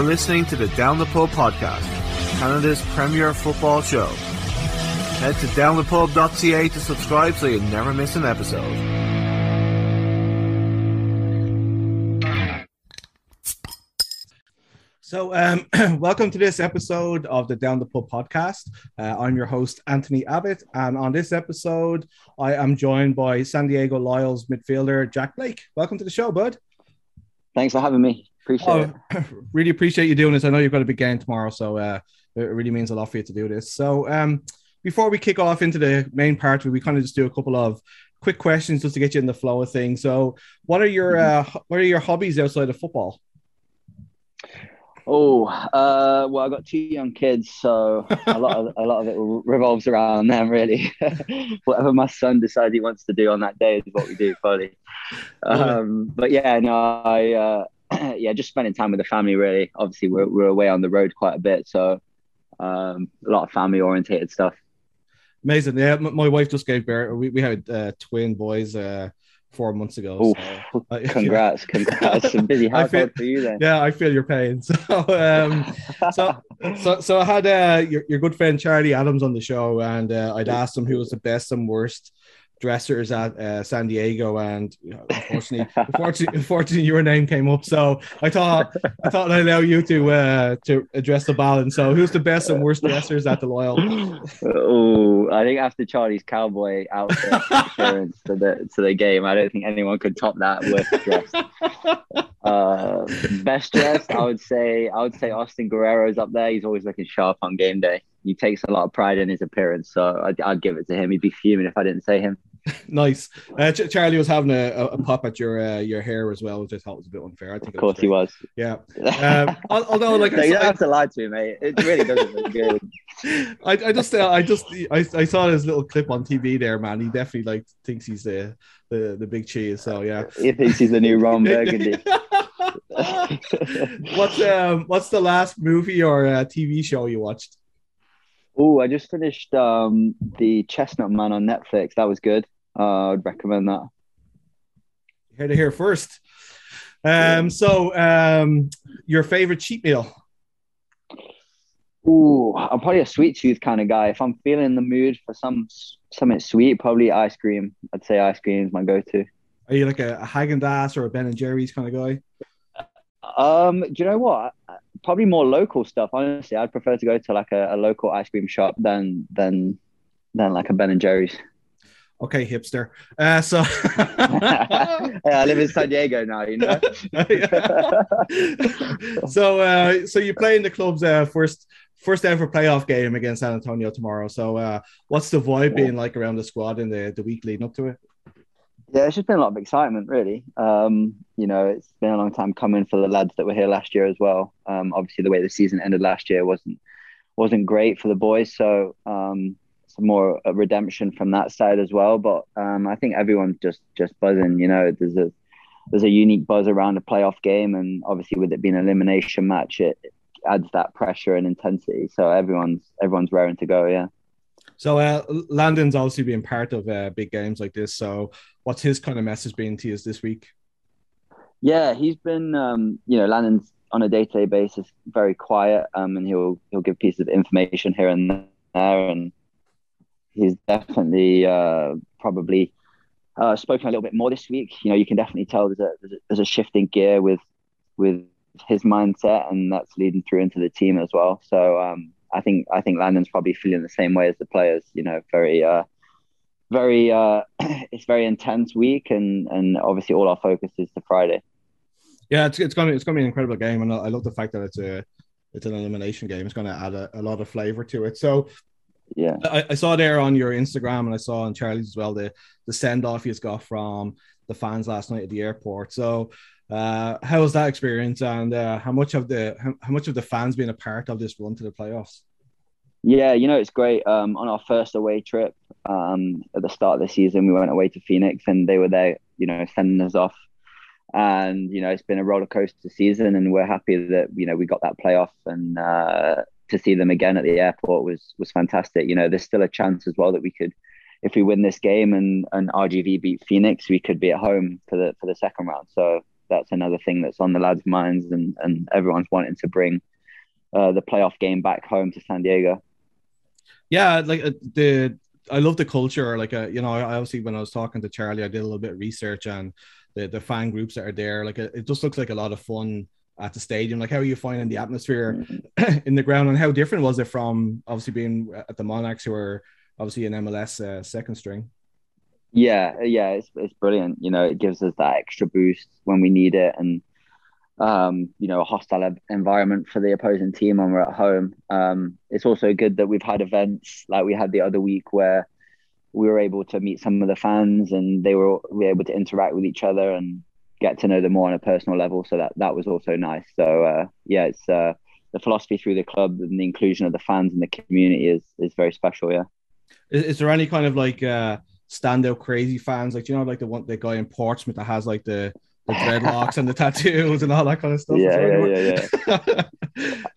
You're listening to the Down the Pub podcast, Canada's premier football show. Head to downthepub.ca to subscribe so you never miss an episode. So, um, welcome to this episode of the Down the Pub podcast. Uh, I'm your host, Anthony Abbott, and on this episode, I am joined by San Diego Loyals midfielder Jack Blake. Welcome to the show, bud. Thanks for having me. Appreciate oh. Really appreciate you doing this. I know you've got a big game tomorrow, so uh, it really means a lot for you to do this. So, um, before we kick off into the main part, we kind of just do a couple of quick questions just to get you in the flow of things. So, what are your mm-hmm. uh, what are your hobbies outside of football? Oh, uh, well, I've got two young kids, so a lot of a lot of it revolves around them, really. Whatever my son decides he wants to do on that day is what we do, probably. Um, but yeah, no, I uh, yeah, just spending time with the family, really. Obviously, we're we're away on the road quite a bit, so um, a lot of family orientated stuff. Amazing, yeah. My wife just gave birth. We we had uh, twin boys. Uh, four months ago. so, congrats, congrats! A busy household for you then. Yeah, I feel your pain. So, um, so, so, so I had uh, your, your good friend Charlie Adams on the show, and uh, I'd asked him who was the best and worst dressers at uh, San Diego, and you know, unfortunately, unfortunately, unfortunately, your name came up. So I thought I thought I'd allow you to uh, to address the balance. So who's the best and worst dressers at the Loyal? Oh, I think after Charlie's cowboy outfit appearance to the to the game, I don't think anyone could top that worst dressed. Uh, best dressed, I would say I would say Austin Guerrero's up there. He's always looking sharp on game day. He takes a lot of pride in his appearance, so I'd, I'd give it to him. He'd be fuming if I didn't say him. nice. Uh, Ch- Charlie was having a, a, pop at your uh, your hair as well, which I thought was a bit unfair. I think, of course, was he was. Yeah. Um, although, like, no, you don't have to lie to me, mate. It really doesn't look good. I, I just, uh, I just, I, I saw his little clip on TV there, man. He definitely like thinks he's the the, the big cheese. So yeah, he thinks he's the new Ron Burgundy. what's um, what's the last movie or uh, TV show you watched? Oh, I just finished um, the Chestnut Man on Netflix. That was good. Uh, I'd recommend that. Here to hear first. Um, so um, your favorite cheat meal? Oh, I'm probably a sweet tooth kind of guy. If I'm feeling in the mood for some something sweet, probably ice cream. I'd say ice cream is my go-to. Are you like a, a Haagen Dazs or a Ben and Jerry's kind of guy? Um, do you know what? Probably more local stuff. Honestly, I'd prefer to go to like a, a local ice cream shop than than than like a Ben and Jerry's. Okay, hipster. Uh, so I live in San Diego now. You know. so, uh, so you play in the club's uh, first first ever playoff game against San Antonio tomorrow. So, uh, what's the vibe being like around the squad in the the week leading up to it? Yeah, it's just been a lot of excitement, really. Um, you know, it's been a long time coming for the lads that were here last year as well. Um, obviously, the way the season ended last year wasn't wasn't great for the boys, so um, some more redemption from that side as well. But um, I think everyone's just just buzzing. You know, there's a there's a unique buzz around a playoff game, and obviously with it being an elimination match, it, adds that pressure and intensity. So everyone's everyone's raring to go. Yeah. So uh, Landon's obviously been part of uh, big games like this. So what's his kind of message been to you this week? Yeah, he's been, um, you know, Landon's on a day-to-day basis very quiet, um, and he'll he'll give pieces of information here and there, and he's definitely uh, probably uh, spoken a little bit more this week. You know, you can definitely tell there's a there's a, shift in gear with with his mindset, and that's leading through into the team as well. So um, I think I think Landon's probably feeling the same way as the players. You know, very uh, very uh, it's very intense week, and and obviously all our focus is to Friday. Yeah, it's, it's gonna it's gonna be an incredible game, and I love the fact that it's a it's an elimination game. It's going to add a, a lot of flavor to it. So, yeah, I, I, saw there on your Instagram, and I saw on Charlie's as well the the send off he's got from the fans last night at the airport. So, uh, how was that experience, and uh, how much of the how, how much of the fans being a part of this run to the playoffs? Yeah, you know it's great. Um, on our first away trip um, at the start of the season, we went away to Phoenix, and they were there, you know, sending us off. And you know, it's been a roller coaster season, and we're happy that you know we got that playoff, and uh, to see them again at the airport was was fantastic. You know, there's still a chance as well that we could, if we win this game and and RGV beat Phoenix, we could be at home for the for the second round. So that's another thing that's on the lads' minds, and and everyone's wanting to bring uh, the playoff game back home to San Diego. Yeah, like uh, the I love the culture. Like, uh, you know, I obviously when I was talking to Charlie, I did a little bit of research on the the fan groups that are there. Like, it, it just looks like a lot of fun at the stadium. Like, how are you finding the atmosphere in the ground, and how different was it from obviously being at the Monarchs, who are obviously an MLS uh, second string? Yeah, yeah, it's it's brilliant. You know, it gives us that extra boost when we need it, and um, you know, a hostile environment for the opposing team when we're at home. Um, it's also good that we've had events like we had the other week where we were able to meet some of the fans and they were, we were able to interact with each other and get to know them more on a personal level. So that that was also nice. So uh, yeah, it's uh, the philosophy through the club and the inclusion of the fans and the community is is very special. Yeah. Is, is there any kind of like uh, standout crazy fans? Like you know, like the one the guy in Portsmouth that has like the the dreadlocks and the tattoos and all that kind of stuff. Yeah, yeah, yeah, yeah.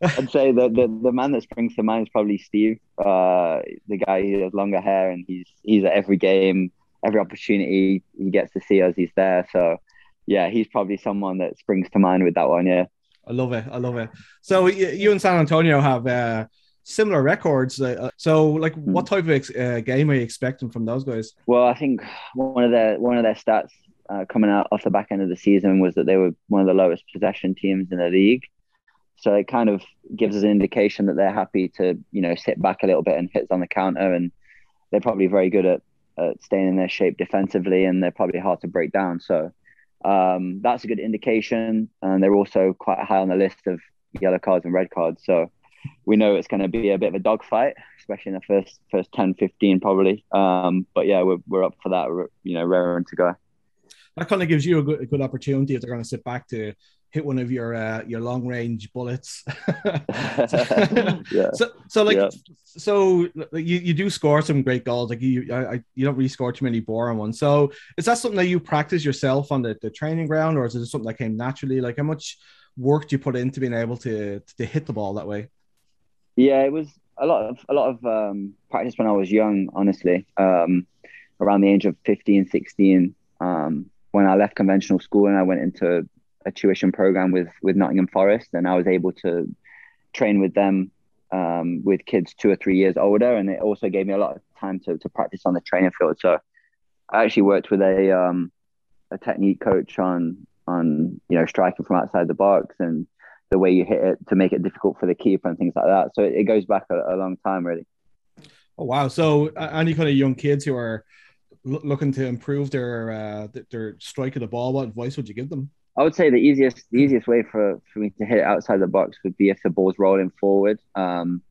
I'd say that the, the man that springs to mind is probably Steve, uh, the guy who has longer hair and he's he's at every game, every opportunity he gets to see us, he's there. So yeah, he's probably someone that springs to mind with that one. Yeah, I love it. I love it. So you and San Antonio have uh, similar records. Uh, so, like, mm. what type of uh, game are you expecting from those guys? Well, I think one of their one of their stats uh, coming out off the back end of the season was that they were one of the lowest possession teams in the league. So it kind of gives us an indication that they're happy to, you know, sit back a little bit and hit on the counter, and they're probably very good at, at staying in their shape defensively, and they're probably hard to break down. So um, that's a good indication, and they're also quite high on the list of yellow cards and red cards. So we know it's going to be a bit of a dogfight, especially in the first first 10, 15 probably. Um, but yeah, we're, we're up for that. You know, raring to go that kind of gives you a good, a good opportunity if they're going to sit back to hit one of your uh, your long range bullets. yeah. So so like yeah. so you, you do score some great goals. Like you I, you don't really score too many boring ones. So is that something that you practice yourself on the, the training ground, or is it something that came naturally? Like how much work do you put into being able to to hit the ball that way? Yeah, it was a lot of a lot of um, practice when I was young. Honestly, um, around the age of 15, 16. Um, when I left conventional school and I went into a tuition program with with Nottingham Forest, and I was able to train with them um, with kids two or three years older, and it also gave me a lot of time to to practice on the training field. So I actually worked with a um, a technique coach on on you know striking from outside the box and the way you hit it to make it difficult for the keeper and things like that. So it, it goes back a, a long time, really. Oh wow! So uh, any kind of young kids who are looking to improve their uh, their strike of the ball, what advice would you give them? I would say the easiest the easiest way for, for me to hit it outside the box would be if the ball's rolling forward. Um,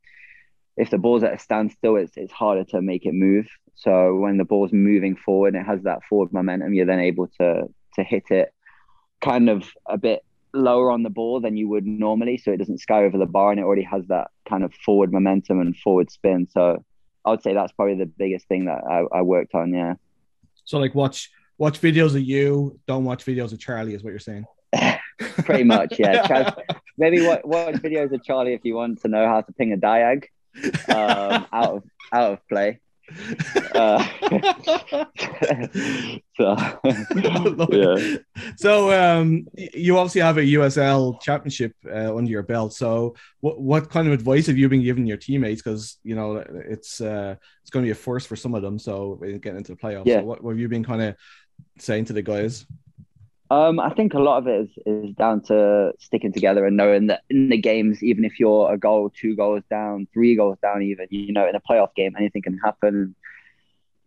if the ball's at a standstill, it's it's harder to make it move. So when the ball's moving forward and it has that forward momentum, you're then able to to hit it kind of a bit lower on the ball than you would normally, so it doesn't sky over the bar and it already has that kind of forward momentum and forward spin. So I would say that's probably the biggest thing that I, I worked on. Yeah. So like watch watch videos of you. Don't watch videos of Charlie. Is what you're saying. Pretty much, yeah. maybe watch, watch videos of Charlie if you want to know how to ping a diag um, out of out of play. Uh, so, yeah. so um, you obviously have a USL championship uh, under your belt. So what what kind of advice have you been giving your teammates? Because you know it's uh, it's going to be a force for some of them. So getting into the playoffs. Yeah. So what, what have you been kind of saying to the guys? Um, I think a lot of it is, is down to sticking together and knowing that in the games, even if you're a goal, two goals down, three goals down, even you know, in a playoff game, anything can happen.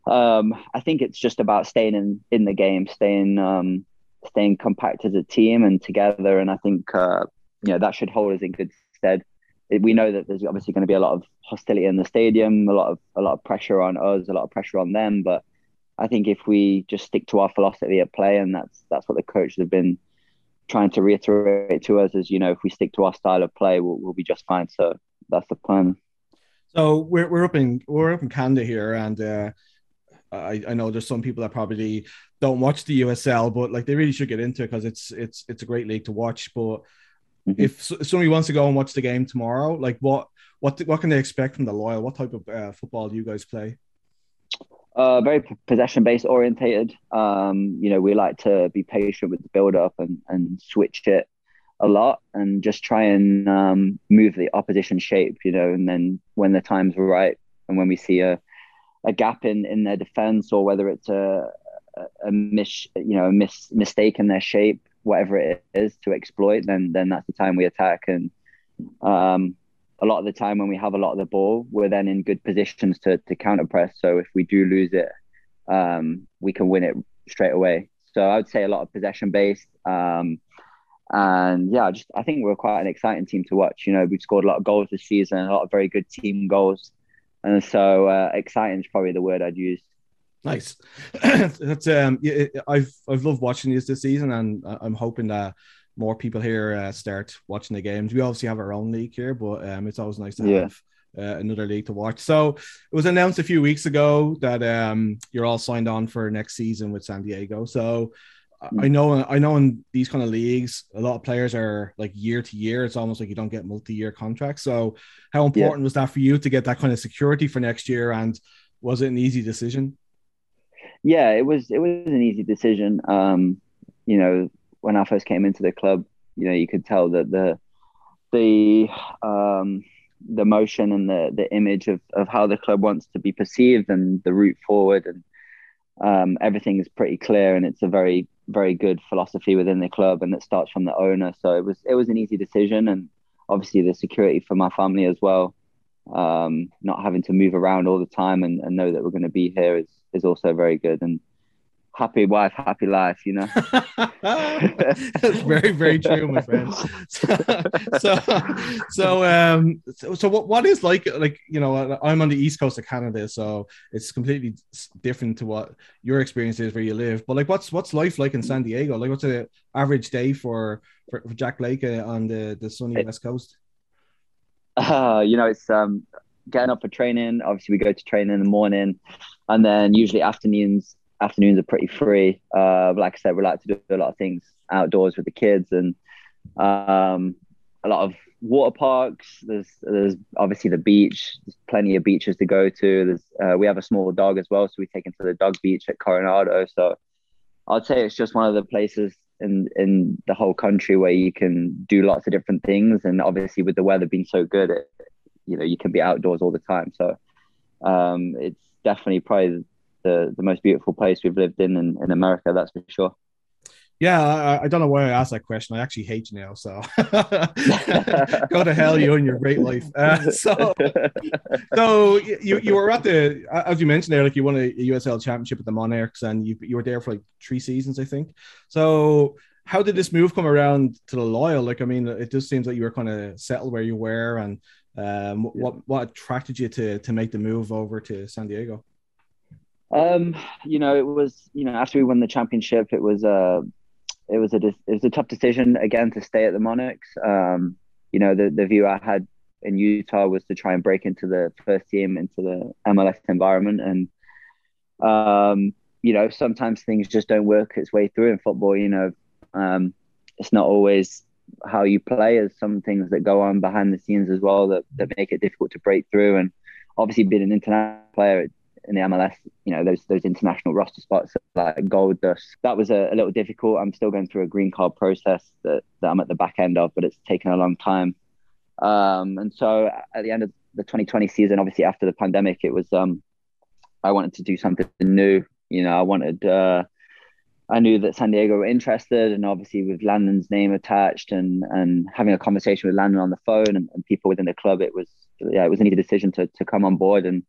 Um, I think it's just about staying in in the game, staying um, staying compact as a team and together. And I think uh, you know that should hold us in good stead. we know that there's obviously going to be a lot of hostility in the stadium, a lot of a lot of pressure on us, a lot of pressure on them, but I think if we just stick to our philosophy at play, and that's that's what the coaches have been trying to reiterate to us, is you know if we stick to our style of play, we'll, we'll be just fine. So that's the plan. So we're we're up in we're up in Canada here, and uh, I I know there's some people that probably don't watch the USL, but like they really should get into it because it's it's it's a great league to watch. But mm-hmm. if somebody wants to go and watch the game tomorrow, like what what what can they expect from the Loyal? What type of uh, football do you guys play? Uh, very possession based orientated. Um, you know, we like to be patient with the build up and, and switch it a lot and just try and um, move the opposition shape, you know, and then when the time's right and when we see a, a gap in, in their defense or whether it's a, a miss, you know, a miss, mistake in their shape, whatever it is to exploit, then, then that's the time we attack. And um, a lot of the time when we have a lot of the ball, we're then in good positions to, to counter press. So if we do lose it, um, we can win it straight away. So I would say a lot of possession based. Um, and yeah, just I think we're quite an exciting team to watch. You know, we've scored a lot of goals this season, a lot of very good team goals, and so uh, exciting is probably the word I'd use. Nice. That's um, I've I've loved watching these this season, and I'm hoping that more people here uh, start watching the games. We obviously have our own league here, but um, it's always nice to yeah. have uh, another league to watch. So it was announced a few weeks ago that um, you're all signed on for next season with San Diego. So I know I know in these kind of leagues, a lot of players are like year to year. It's almost like you don't get multi-year contracts. So how important yeah. was that for you to get that kind of security for next year? And was it an easy decision? Yeah, it was it was an easy decision. Um, you know, when I first came into the club, you know, you could tell that the the um the motion and the the image of, of how the club wants to be perceived and the route forward and um, everything is pretty clear and it's a very very good philosophy within the club and it starts from the owner. So it was it was an easy decision and obviously the security for my family as well um, not having to move around all the time and, and know that we're going to be here is is also very good and happy wife, happy life, you know. That's very, very true, my friend. So, so, so, um, so, so, what, what is like, like, you know, I'm on the east coast of Canada, so it's completely different to what your experience is where you live. But like, what's what's life like in San Diego? Like, what's the average day for for, for Jack Blake uh, on the the sunny west coast? Uh, you know, it's um getting up for training. Obviously, we go to training in the morning, and then usually afternoons afternoons are pretty free. Uh, like I said, we like to do a lot of things outdoors with the kids and um, a lot of water parks. There's there's obviously the beach. There's plenty of beaches to go to. There's uh, we have a small dog as well, so we take him to the dog beach at Coronado. So I'd say it's just one of the places in in the whole country where you can do lots of different things. And obviously, with the weather being so good, it, you know you can be outdoors all the time. So um, it's definitely probably the the most beautiful place we've lived in in, in America. That's for sure. Yeah, I, I, don't know why I asked that question. I actually hate you now, so go to hell, you and your great life. Uh, so, so you you were at the as you mentioned there, like you won a, USL championship at the Monarchs, and you you were there for like three seasons, I think. So, how did this move come around to the Loyal? Like, I mean, it just seems like you were kind of settled where you were, and um, what what attracted you to to make the move over to San Diego? Um, you know, it was you know after we won the championship, it was a it was a it was a tough decision again to stay at the Monarchs. Um, you know, the the view I had in Utah was to try and break into the first team into the MLS environment, and um, you know, sometimes things just don't work its way through in football. You know, um, it's not always how you play. There's some things that go on behind the scenes as well that, that make it difficult to break through. And obviously, being an international player, in the MLS, you know, those those international roster spots like gold dust. That was a, a, little difficult. I'm still going through a green card process that, that I'm at the back end of, but it's taken a long time. Um, and so at the end of the 2020 season, obviously after the pandemic, it was um, I wanted to do something new. You know, I wanted uh, I knew that San Diego were interested, and obviously with Landon's name attached, and and having a conversation with Landon on the phone and, and people within the club, it was yeah, it was an easy decision to to come on board and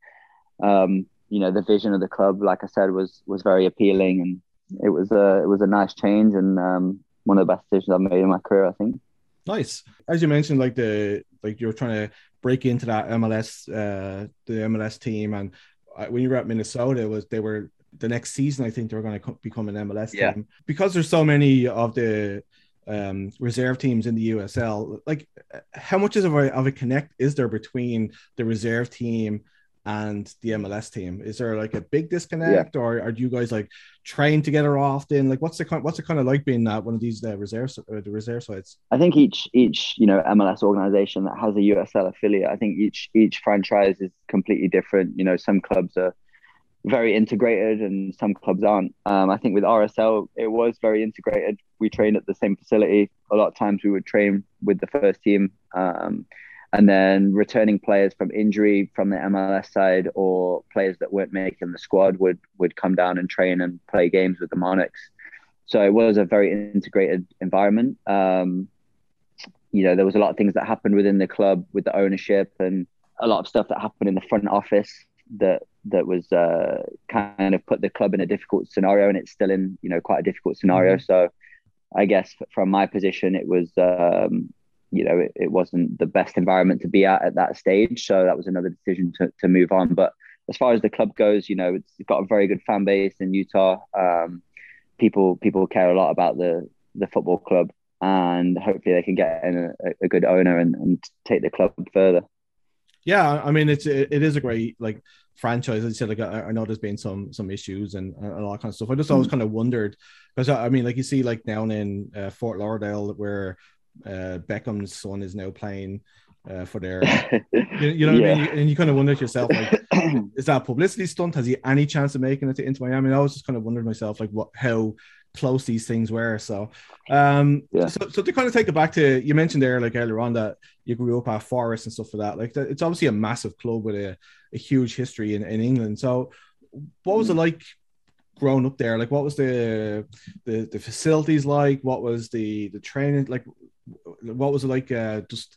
um, you know the vision of the club, like I said, was was very appealing, and it was a it was a nice change and um, one of the best decisions I've made in my career, I think. Nice, as you mentioned, like the like you're trying to break into that MLS, uh, the MLS team, and uh, when you were at Minnesota, it was they were the next season. I think they were going to become an MLS yeah. team because there's so many of the um, reserve teams in the USL. Like, how much is of a, of a connect is there between the reserve team and the MLS team? Is there like a big disconnect, yeah. or are you guys like trained together often? Like, what's the what's it kind of like being at one of these uh, reserve uh, the reserve sites? I think each each you know MLS organization that has a USL affiliate, I think each each franchise is completely different. You know, some clubs are very integrated, and some clubs aren't. Um, I think with RSL, it was very integrated. We trained at the same facility. A lot of times, we would train with the first team, um, and then returning players from injury from the MLS side or players that weren't making the squad would would come down and train and play games with the Monarchs. So it was a very integrated environment. Um, you know, there was a lot of things that happened within the club with the ownership and a lot of stuff that happened in the front office that that was uh, kind of put the club in a difficult scenario, and it's still in you know quite a difficult scenario. Mm-hmm. So, I guess from my position, it was um, you know it, it, wasn't the best environment to be at at that stage. So that was another decision to to move on. But as far as the club goes, you know it's got a very good fan base in Utah. Um, people people care a lot about the the football club, and hopefully they can get in a, a good owner and, and take the club further. Yeah, I mean it's it, it is a great like franchise. As I said, like I, I, know there's been some some issues and, and all that kind of stuff. I just always mm. kind of wondered because I mean, like you see, like down in uh, Fort Lauderdale, where uh, Beckham's son is now playing uh, for their, you, you know, yeah. I mean? and you kind of wonder to yourself, like, is that publicity stunt? Has he any chance of making it to Inter Miami? I was just kind of wondering myself, like, what how close these things were. So, um, yeah. So, so to kind of take it back to you mentioned there, like earlier on, that you grew up at Forest and stuff like that. Like, it's obviously a massive club with a, a huge history in, in England. So, what was it mm. like growing up there? Like, what was the the the facilities like? What was the the training like? What was it like? Uh, just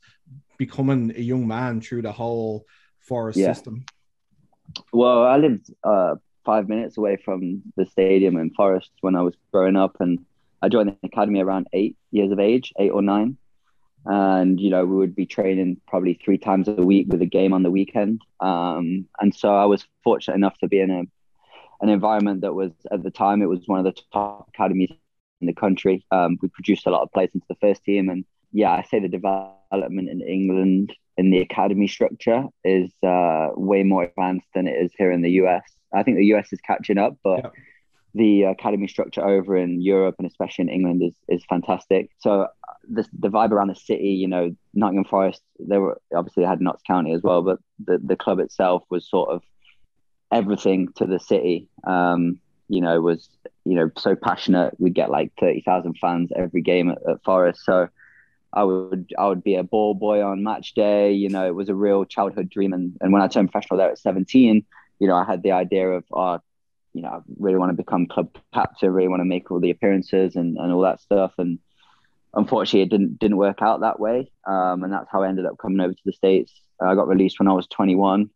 becoming a young man through the whole Forest yeah. system? Well, I lived uh, five minutes away from the stadium in Forest when I was growing up, and I joined the academy around eight years of age, eight or nine. And you know, we would be training probably three times a week with a game on the weekend. Um, and so I was fortunate enough to be in a an environment that was at the time it was one of the top academies in the country. Um, we produced a lot of players into the first team, and yeah, I say the development in England in the academy structure is uh, way more advanced than it is here in the US. I think the US is catching up, but yeah. the academy structure over in Europe and especially in England is is fantastic. So the the vibe around the city, you know, Nottingham Forest, they were obviously they had Notts County as well, but the the club itself was sort of everything to the city. Um, you know, was you know so passionate. We get like thirty thousand fans every game at, at Forest, so I would I would be a ball boy on match day. You know, it was a real childhood dream. And, and when I turned professional there at 17, you know, I had the idea of, uh, you know, I really want to become club captain, really want to make all the appearances and, and all that stuff. And unfortunately, it didn't didn't work out that way. Um, and that's how I ended up coming over to the states. I got released when I was 21,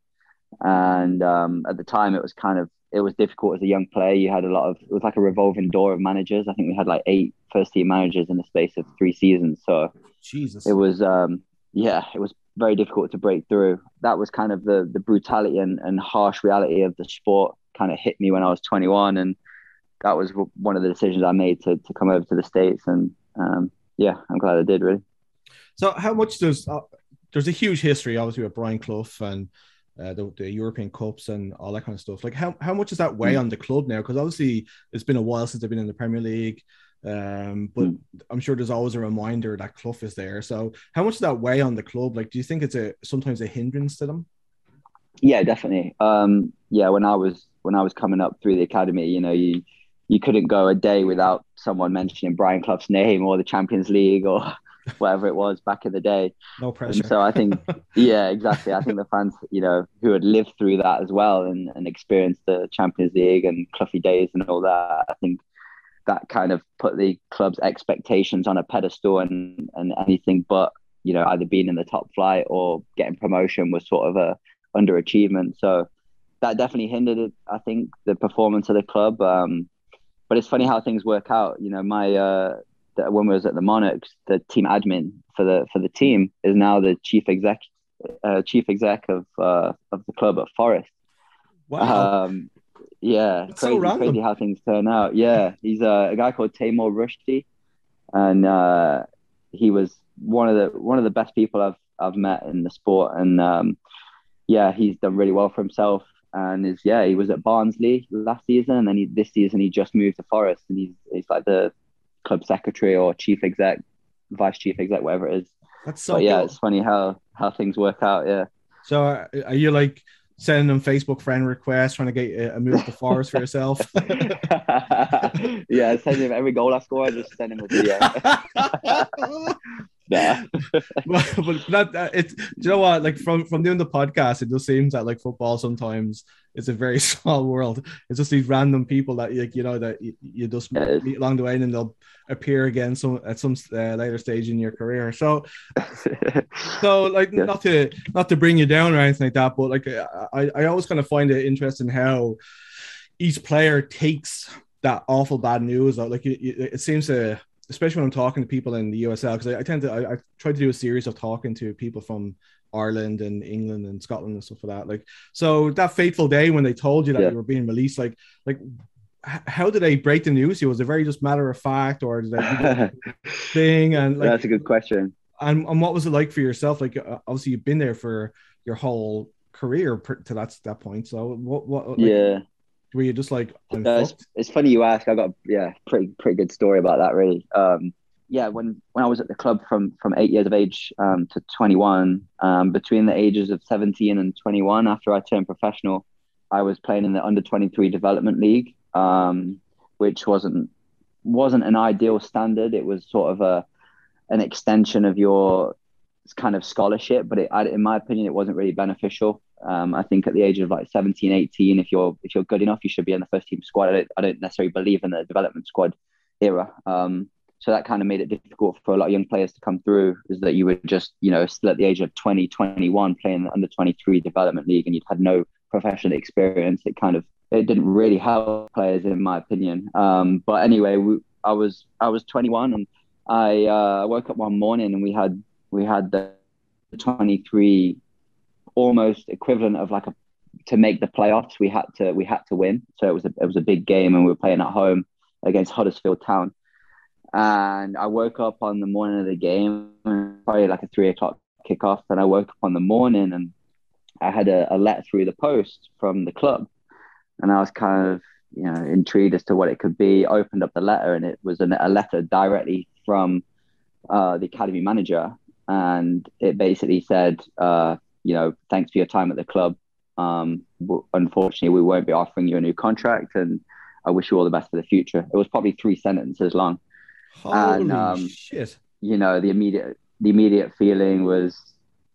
and um, at the time, it was kind of it was difficult as a young player. You had a lot of it was like a revolving door of managers. I think we had like eight first team managers in the space of three seasons. So Jesus, it was um yeah, it was very difficult to break through. That was kind of the the brutality and, and harsh reality of the sport kind of hit me when I was 21, and that was one of the decisions I made to to come over to the states. And um, yeah, I'm glad I did really. So how much does uh, there's a huge history obviously with Brian Clough and uh, the, the European Cups and all that kind of stuff. Like, how, how much does that weigh mm. on the club now? Because obviously, it's been a while since they've been in the Premier League. Um, but mm. I'm sure there's always a reminder that Clough is there. So, how much does that weigh on the club? Like, do you think it's a sometimes a hindrance to them? Yeah, definitely. Um, yeah, when I was when I was coming up through the academy, you know, you you couldn't go a day without someone mentioning Brian Clough's name or the Champions League or whatever it was back in the day. No pressure. And so I think, yeah, exactly. I think the fans, you know, who had lived through that as well and, and experienced the Champions League and Cloughie days and all that, I think that kind of put the club's expectations on a pedestal and, and anything but, you know, either being in the top flight or getting promotion was sort of a underachievement. So that definitely hindered, I think, the performance of the club. Um, but it's funny how things work out. You know, my uh, when we was at the Monarchs, the team admin for the for the team is now the chief exec uh, chief exec of uh, of the club at Forest. Wow. Um, yeah, That's crazy, so crazy how things turn out. Yeah, he's a, a guy called Taimur Rushdie, and uh, he was one of the one of the best people I've I've met in the sport, and um, yeah, he's done really well for himself. And is yeah, he was at Barnsley last season, and then he, this season he just moved to Forest, and he's he's like the club secretary or chief exec, vice chief exec, whatever it is. That's so. But yeah, cool. it's funny how how things work out. Yeah. So uh, are you like sending them Facebook friend requests, trying to get a, a move to Forest for yourself. yeah, send him every goal I score. I just send him a video. yeah. but, but that uh, it's you know what like from from doing the podcast it just seems that like football sometimes it's a very small world. It's just these random people that you, you know that you, you just meet along the way and then they'll appear again some at some uh, later stage in your career. So so like yeah. not to not to bring you down or anything like that but like I, I always kind of find it interesting how each player takes that awful bad news like it, it seems to especially when I'm talking to people in the USL, because I, I, tend to I, I, try to do a series of talking to people from Ireland and England and Scotland and stuff like that. Like, so that fateful day when they told you that yeah. you were being released, like, like how did they break the news? You was it very just matter of fact, or did they thing? And like, that's a good question. And and what was it like for yourself? Like, uh, obviously you've been there for your whole career to that that point. So what what? Like, yeah were you just like uh, it's, it's, funny you ask i got yeah pretty pretty good story about that really um yeah when when i was at the club from from eight years of age um, to 21 um, between the ages of 17 and 21 after i turned professional i was playing in the under 23 development league um, which wasn't wasn't an ideal standard it was sort of a an extension of your kind of scholarship but it, in my opinion it wasn't really beneficial um, I think at the age of like 17, 18, if you're if you're good enough, you should be in the first team squad. I don't, I don't necessarily believe in the development squad era. Um, so that kind of made it difficult for a lot of young players to come through. Is that you were just you know still at the age of 20, 21 playing under 23 development league, and you'd had no professional experience. It kind of it didn't really help players, in my opinion. Um, but anyway, we, I was I was 21 and I uh, woke up one morning and we had we had the 23 almost equivalent of like a to make the playoffs. We had to we had to win, so it was a it was a big game, and we were playing at home against Huddersfield Town. And I woke up on the morning of the game, probably like a three o'clock kickoff, and I woke up on the morning and I had a, a letter through the post from the club, and I was kind of you know intrigued as to what it could be. opened up the letter, and it was a, a letter directly from uh, the academy manager, and it basically said, uh, you know, thanks for your time at the club. Um, unfortunately, we won't be offering you a new contract, and I wish you all the best for the future. It was probably three sentences long. Holy and, um, shit! You know, the immediate the immediate feeling was,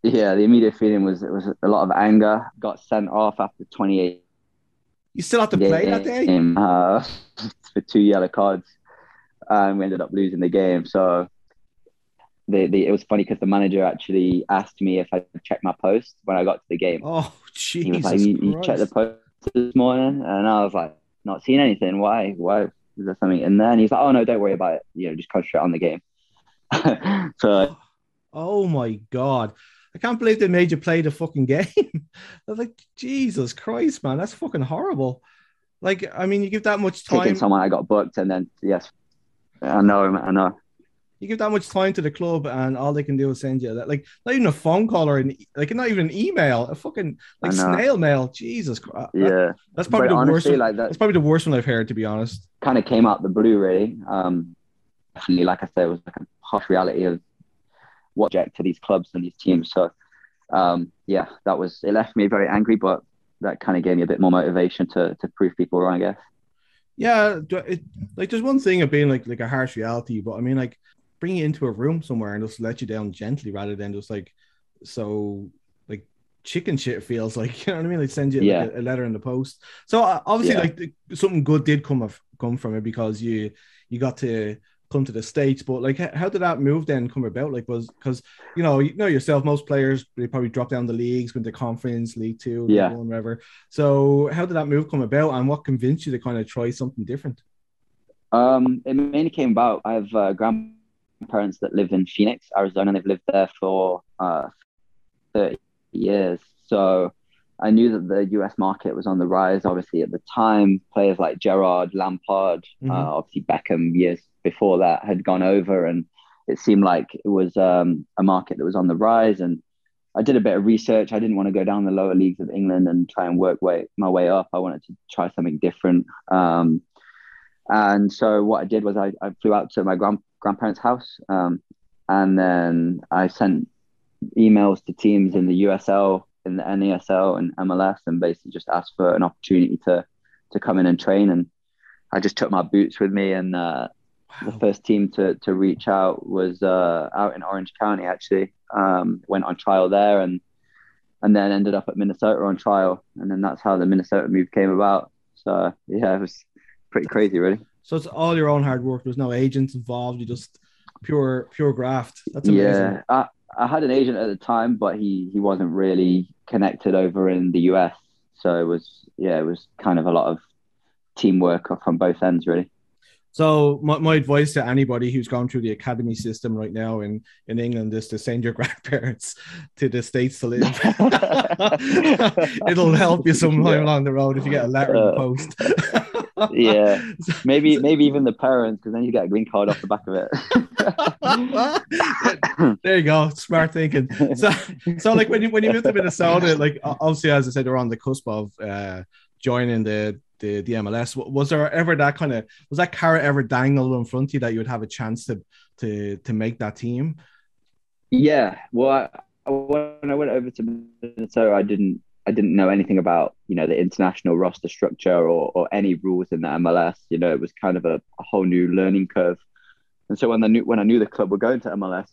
yeah, the immediate feeling was it was a lot of anger. Got sent off after 28. You still have to play that day. Uh, for two yellow cards, and we ended up losing the game. So the, the it was funny because the manager actually asked me if I checked my post when I got to the game. Oh, Jesus! He was like, you, you checked the post this morning?" And I was like, "Not seeing anything. Why? Why is there something in there?" And he's like, "Oh no, don't worry about it. You know, just concentrate on the game." so, oh my god. I can't believe they made you play the fucking game. I was like, Jesus Christ, man, that's fucking horrible. Like, I mean, you give that much time. Taking someone I got booked, and then yes, I know, I know you give that much time to the club and all they can do is send you that like not even a phone call or an like not even an email a fucking like snail mail. Jesus christ. Yeah. that, that's probably but the honestly, worst one, like that, that's probably the worst one i've heard to be honest. Kind of came out the blue really. Um definitely like i said it was like a harsh reality of what jack to these clubs and these teams. So um yeah that was it left me very angry but that kind of gave me a bit more motivation to to prove people wrong i guess. Yeah it, like there's one thing of being like like a harsh reality but i mean like bring you into a room somewhere and just let you down gently rather than just like so like chicken shit feels like you know what I mean. Like send you yeah. like a, a, letter in the post. So uh, obviously, yeah. like the, something good did come of come from it because you you got to come to the states. But like, how did that move then come about? Like, was because you know you know yourself, most players they probably drop down the leagues, went to conference, league two, yeah, one, whatever. So how did that move come about, and what convinced you to kind of try something different? Um, it mainly came about. I have uh, grand parents that live in Phoenix, Arizona. They've lived there for uh, 30 years. So I knew that the US market was on the rise. Obviously, at the time, players like Gerard, Lampard, mm-hmm. uh, obviously Beckham, years before that, had gone over, and it seemed like it was um, a market that was on the rise. And I did a bit of research. I didn't want to go down the lower leagues of England and try and work way, my way up. I wanted to try something different. Um, and so what I did was I, I flew out to my grand, grandparents' house, um, and then I sent emails to teams in the USL in the NASL and MLS, and basically just asked for an opportunity to to come in and train. And I just took my boots with me, and uh, wow. the first team to to reach out was uh, out in Orange County. Actually, um, went on trial there, and and then ended up at Minnesota on trial, and then that's how the Minnesota move came about. So yeah, it was pretty crazy, really. So it's all your own hard work. There's no agents involved. You just pure pure graft. That's amazing. Yeah, I, I had an agent at the time, but he he wasn't really connected over in the US. So it was yeah, it was kind of a lot of teamwork from both ends, really. So my, my advice to anybody who's gone through the academy system right now in, in England is to send your grandparents to the States to live. It'll help you sometime yeah. along the road if you get a letter in the post yeah, maybe maybe even the parents, because then you get a green card off the back of it. there you go, smart thinking. So, so like when you when you moved to Minnesota, like obviously as I said, we're on the cusp of uh, joining the the the MLS. Was there ever that kind of was that carrot ever dangled in front of you that you would have a chance to to to make that team? Yeah, well, I, when I went over to Minnesota, I didn't I didn't know anything about you know the international roster structure or, or any rules in the MLS. You know, it was kind of a, a, whole new learning curve. And so when I knew when I knew the club were going to MLS,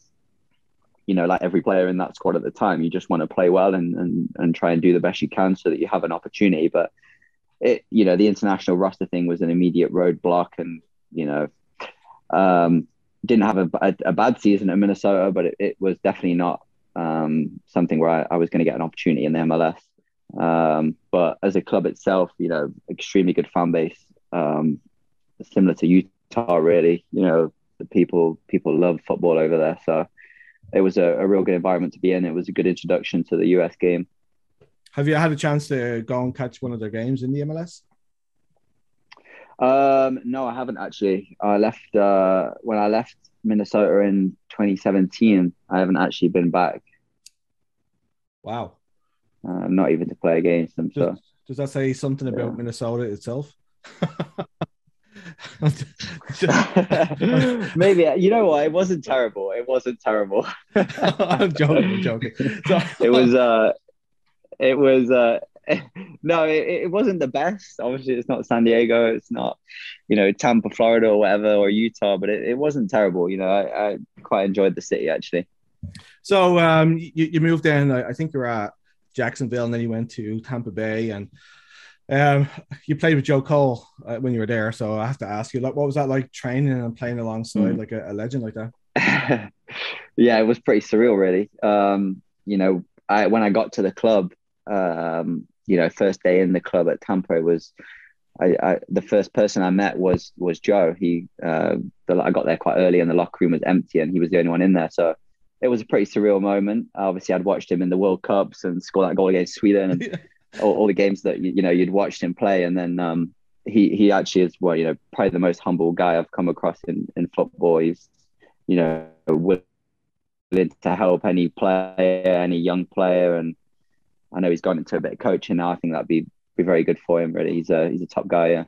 you know, like every player in that squad at the time, you just want to play well and and and try and do the best you can so that you have an opportunity. But it, you know, the international roster thing was an immediate roadblock, and you know, um, didn't have a, a, a bad season at Minnesota, but it, it was definitely not um, something where I, I was going to get an opportunity in the MLS. Um, but as a club itself, you know, extremely good fan base, um, similar to Utah, really. You know, the people people love football over there, so it was a, a real good environment to be in. It was a good introduction to the US game. Have you had a chance to go and catch one of their games in the MLS? Um, no, I haven't actually. I left uh, when I left Minnesota in 2017. I haven't actually been back. Wow uh, not even to play against them. Does, so does that say something about yeah. Minnesota itself? Maybe you know what? It wasn't terrible. It wasn't terrible. I'm joking. I'm joking. So, it was. Uh, it was. Uh, no, it, it wasn't the best. Obviously, it's not San Diego. It's not, you know, Tampa, Florida, or whatever, or Utah. But it, it wasn't terrible. You know, I, I quite enjoyed the city actually. So um, you, you moved in. I, I think you're at Jacksonville, and then you went to Tampa Bay, and um, you played with Joe Cole uh, when you were there. So I have to ask you, like, what was that like training and playing alongside mm. like a, a, legend like that? yeah, it was pretty surreal, really. Um, you know, I when I got to the club, um, you know, first day in the club at Tampa was. I, I, the first person I met was was Joe. He uh, the, I got there quite early, and the locker room was empty, and he was the only one in there. So it was a pretty surreal moment. Obviously, I'd watched him in the World Cups and score that goal against Sweden and yeah. all, all, the games that you know you'd watched him play. And then um, he he actually is well, you know, probably the most humble guy I've come across in in football. He's you know willing to help any player, any young player, and I know he's gone into a bit of coaching now. I think that'd be be very good for him. Really, he's a he's a top guy. Yeah.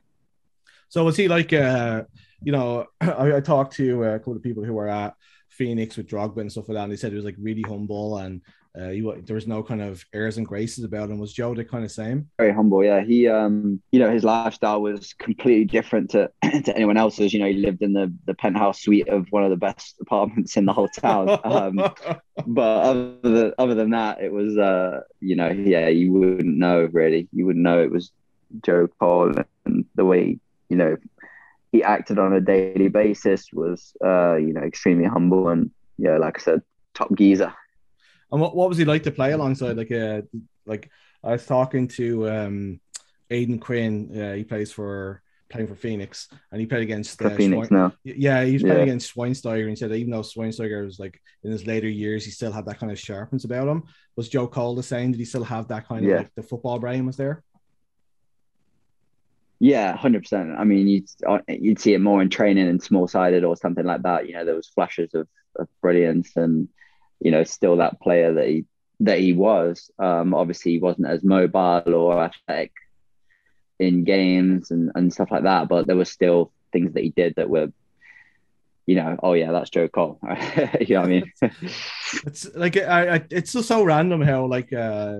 So was he like? Uh, you know, I, I talked to a couple of people who were at Phoenix with Drogba and stuff like that. And he said he was like really humble and uh, he, there was no kind of airs and graces about him. Was Joe the kind of same? Very humble, yeah. He, um, you know, his lifestyle was completely different to, to anyone else's. You know, he lived in the, the penthouse suite of one of the best apartments in the whole town. Um, but other than, other than that, it was, uh, you know, yeah, you wouldn't know really. You wouldn't know it was Joe Cole and the way, you know, he acted on a daily basis was uh, you know extremely humble and yeah, like I said, top geezer. And what, what was he like to play alongside? Like uh, like I was talking to um, Aidan Quinn. Uh, he plays for playing for Phoenix, and he played against uh, Phoenix now. Yeah, he was playing yeah. against Schweinsteiger, and he said even though Schweinsteiger was like in his later years, he still had that kind of sharpness about him. Was Joe Cole the same? Did he still have that kind of yeah. like the football brain was there? Yeah, hundred percent. I mean, you'd uh, you'd see it more in training and small sided or something like that. You know, there was flashes of, of brilliance, and you know, still that player that he that he was. Um, obviously, he wasn't as mobile or athletic in games and, and stuff like that, but there were still things that he did that were, you know, oh yeah, that's Joe Cole. you know what I mean? it's like I, I, it's just so random how like uh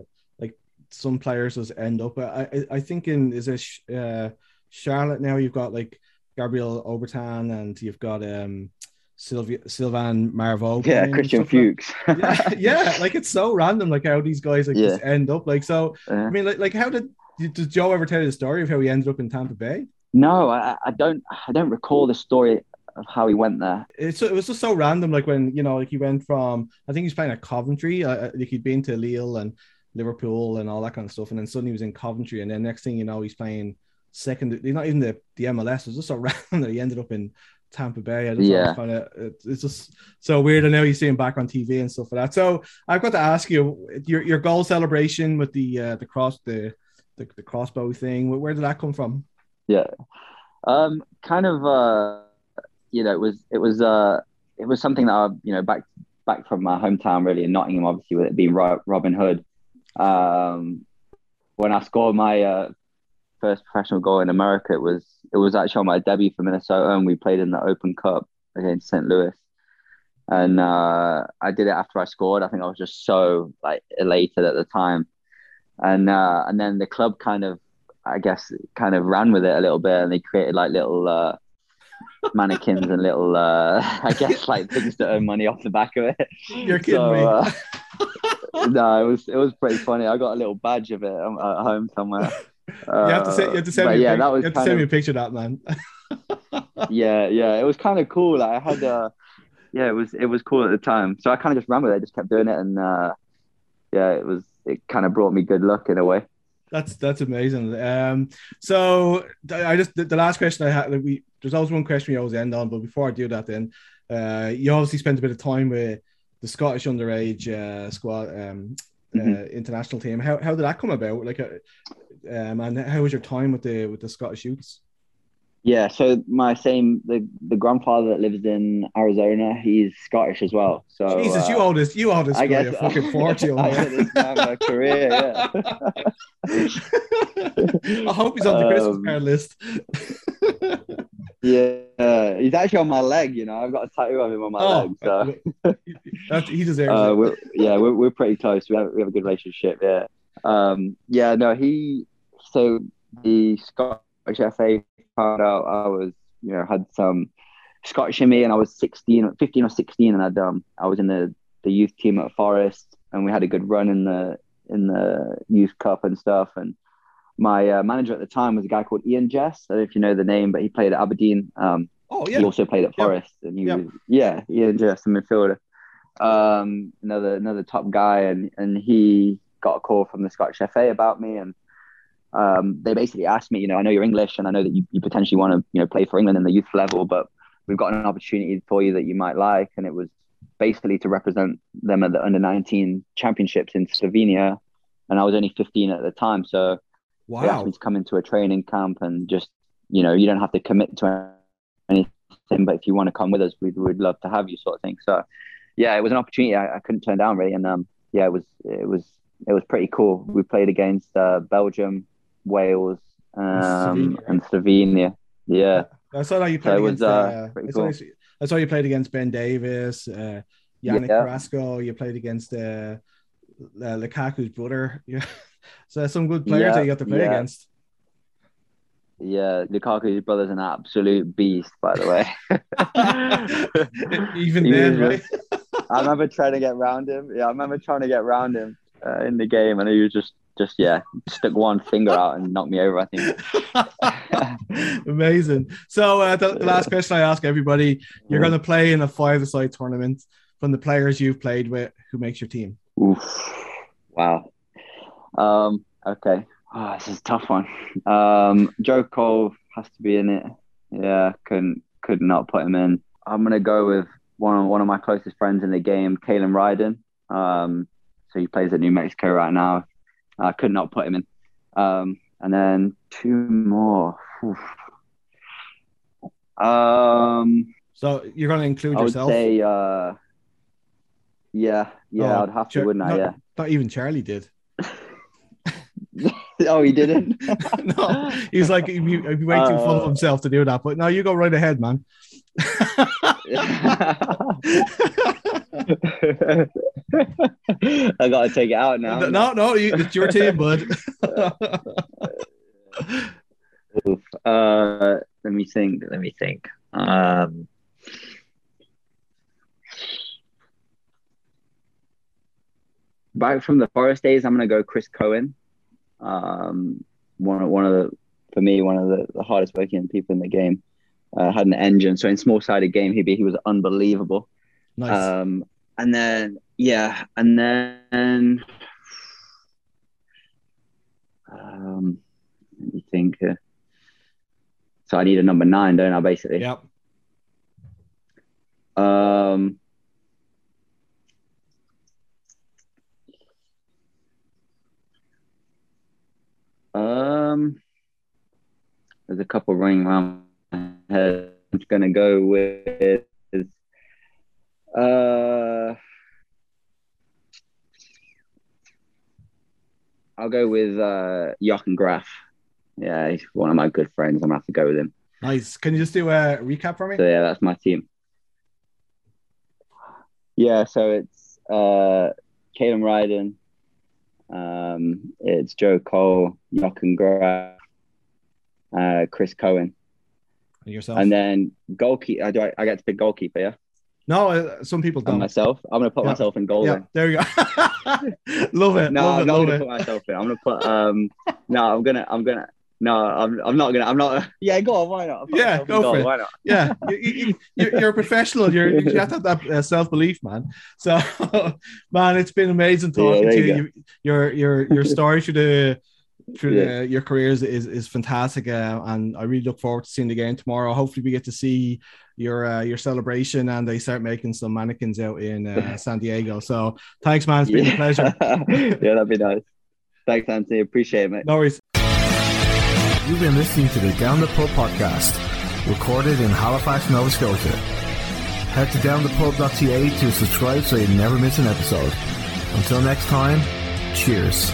some players just end up. I I, I think in is it uh, Charlotte now you've got like Gabriel Obertan and you've got um Sylvia Sylvain Marveaux. Yeah, Christian Fuchs. yeah, yeah, like it's so random, like how these guys like yeah. just end up. Like so, I mean, like like how did did Joe ever tell you the story of how he ended up in Tampa Bay? No, I, I don't. I don't recall the story of how he went there. It's it was just so random. Like when you know, like he went from I think he's playing at Coventry. Uh, uh, like he'd been to Lille and Liverpool and all that kind of stuff, and then suddenly he was in Coventry, and then next thing you know, he's playing second. He's Not even the the MLS. It was just so random that he ended up in Tampa Bay. I just yeah. find it it's just so weird. I know you see him back on TV and stuff like that. So I've got to ask you your your goal celebration with the uh, the cross the, the the crossbow thing. Where did that come from? Yeah, um, kind of. Uh you know, it was it was uh it was something that I you know back back from my hometown really in Nottingham, obviously with it being Robin Hood. Um, when I scored my uh, first professional goal in America, it was it was actually on my debut for Minnesota, and we played in the Open Cup against St. Louis. And uh, I did it after I scored. I think I was just so like elated at the time, and uh, and then the club kind of, I guess, kind of ran with it a little bit, and they created like little uh, mannequins and little, uh, I guess, like things to earn money off the back of it. You're kidding so, me. Uh, no, it was it was pretty funny. I got a little badge of it um, at home somewhere. you have to say, you have to send me. Yeah, that was. You have to send of, me a picture of that, man. yeah, yeah, it was kind of cool. Like, I had a, uh, yeah, it was it was cool at the time. So I kind of just ran with it. I just kept doing it, and uh, yeah, it was it kind of brought me good luck in a way. That's that's amazing. Um, so I just the, the last question I had, we there's always one question we always end on, but before I do that, then uh, you obviously spent a bit of time with the Scottish underage uh, squad um, uh, mm-hmm. uh, international team. How, how did that come about? Like, uh, um, and how was your time with the with the Scottish youths? Yeah, so my same the the grandfather that lives in Arizona, he's Scottish as well. So Jesus, uh, you old as you old as I guess, fucking fortune. I career. Yeah. I hope he's on the Christmas um, card list. yeah, he's actually on my leg. You know, I've got a tattoo of him on my oh, leg. So he deserves uh. We're, yeah, we're, we're pretty close. We have we have a good relationship. Yeah, um, yeah. No, he. So the Scottish FA found out I was, you know, had some Scottish in me, and I was 16, 15 or 16, and I'd um, I was in the the youth team at Forest, and we had a good run in the in the youth cup and stuff, and my uh, manager at the time was a guy called Eoin Jess. I don't know if you know the name, but he played at Aberdeen. Um, oh yeah. He also played at Forest, yep. and he yep. was yeah, Eoin Jess, a midfielder. Um, another another top guy, and and he got a call from the Scottish FA about me, and um, they basically asked me, you know, I know you're English, and I know that you, you potentially want to you know play for England in the youth level, but we've got an opportunity for you that you might like, and it was basically to represent them at the under 19 championships in Slovenia, and I was only 15 at the time, so Wow. They asked me to come into a training camp and just, you know, you don't have to commit to anything, but if you want to come with us, we'd, we'd love to have you sort of thing. So yeah, it was an opportunity I, I couldn't turn down really. And um, yeah, it was, it was, it was pretty cool. We played against uh, Belgium, Wales, um, Slovenia, and Slovenia. Yeah. I saw that you played so against. Was, uh, uh, cool. I saw you played against Ben Davis, uh, Yannick yeah. Carrasco. You played against uh, Lukaku's brother. Yeah. So some good players yeah, that you have to play yeah. against. Yeah, Lukaku's brother's an absolute beast, by the way. Even then, right? I remember trying to get around him. Yeah, I remember trying to get around him uh, in the game, and he was just, just yeah, stuck one finger out and knocked me over. I think. Amazing. So uh, the, the, last question I ask everybody: You're going to play in a five-a-side tournament. From the players you've played with, who makes your team? Oof. Wow. Um, okay. Oh, this is a tough one. Um, Joe Cole has to be in it. Yeah, couldn't could not put him in. I'm gonna go with one of one of my closest friends in the game, Kalen Ryden. Um, so he plays at New Mexico right now. I could not put him in. Um, and then two more. Oof. Um, so you're going to include I yourself? would say, uh, yeah, yeah, oh, I'd have to, wouldn't I? Not, yeah. Not even Charlie did. oh, he didn't. no, he's like he'd be, he'd be way too uh, full of uh, himself to do that. But no, you go right ahead, man. I gotta take it out now. No, no, you, it's your team, bud. Uh, let me think. Let me think. Um, back from the Forest days, I'm gonna go Chris Cohen. Um, one of one of the for me one of the, the hardest working people in the game. Uh, had an engine, so in small sided game he'd be, he was unbelievable. Nice. Um, and then yeah, and then um, let me think. Uh, so I need a number nine, don't I? Basically. yep. Um. Um. There's a couple running around my head. I'm just gonna go with. Uh. I'll go with uh, Jochen Graf. Yeah, he's one of my good friends. I'm gonna have to go with him. Nice. Can you just do a recap for me? So yeah, that's my team. Yeah, so it's uh Kalen Ryden, um, it's Joe Cole, Jochen Graf, uh, Chris Cohen, And yourself? and then goalkeeper. I, do I, I get to pick goalkeeper, yeah. no, uh, some people don't. myself, I'm gonna put Yeah. myself in goal. Yeah, then. there you go. love it. No, love I'm it. not gonna it. put myself in. I'm gonna put um. no, I'm gonna. I'm gonna. No, I'm. I'm not gonna. I'm not. Yeah, go on. Why not? Yeah, go for it. Why not? yeah, you, you, you- you're a professional. You're, you have to have that uh, self belief, man. So, man, it's been amazing talking there to you you. you. Your your your story through the through Yeah. the, your careers is is fantastic, uh, and I really look forward to seeing the game tomorrow. Hopefully, we get to see your uh, your celebration and they start making some mannequins out in uh, San Diego. So, thanks, man. It's been yeah. a pleasure. yeah, that'd be nice. Thanks, Anthony. Appreciate it, mate. No worries. You've been listening to the Down the Pub podcast, recorded in Halifax, Nova Scotia. Head to downthepub.ca to subscribe so you never miss an episode. Until next time, cheers.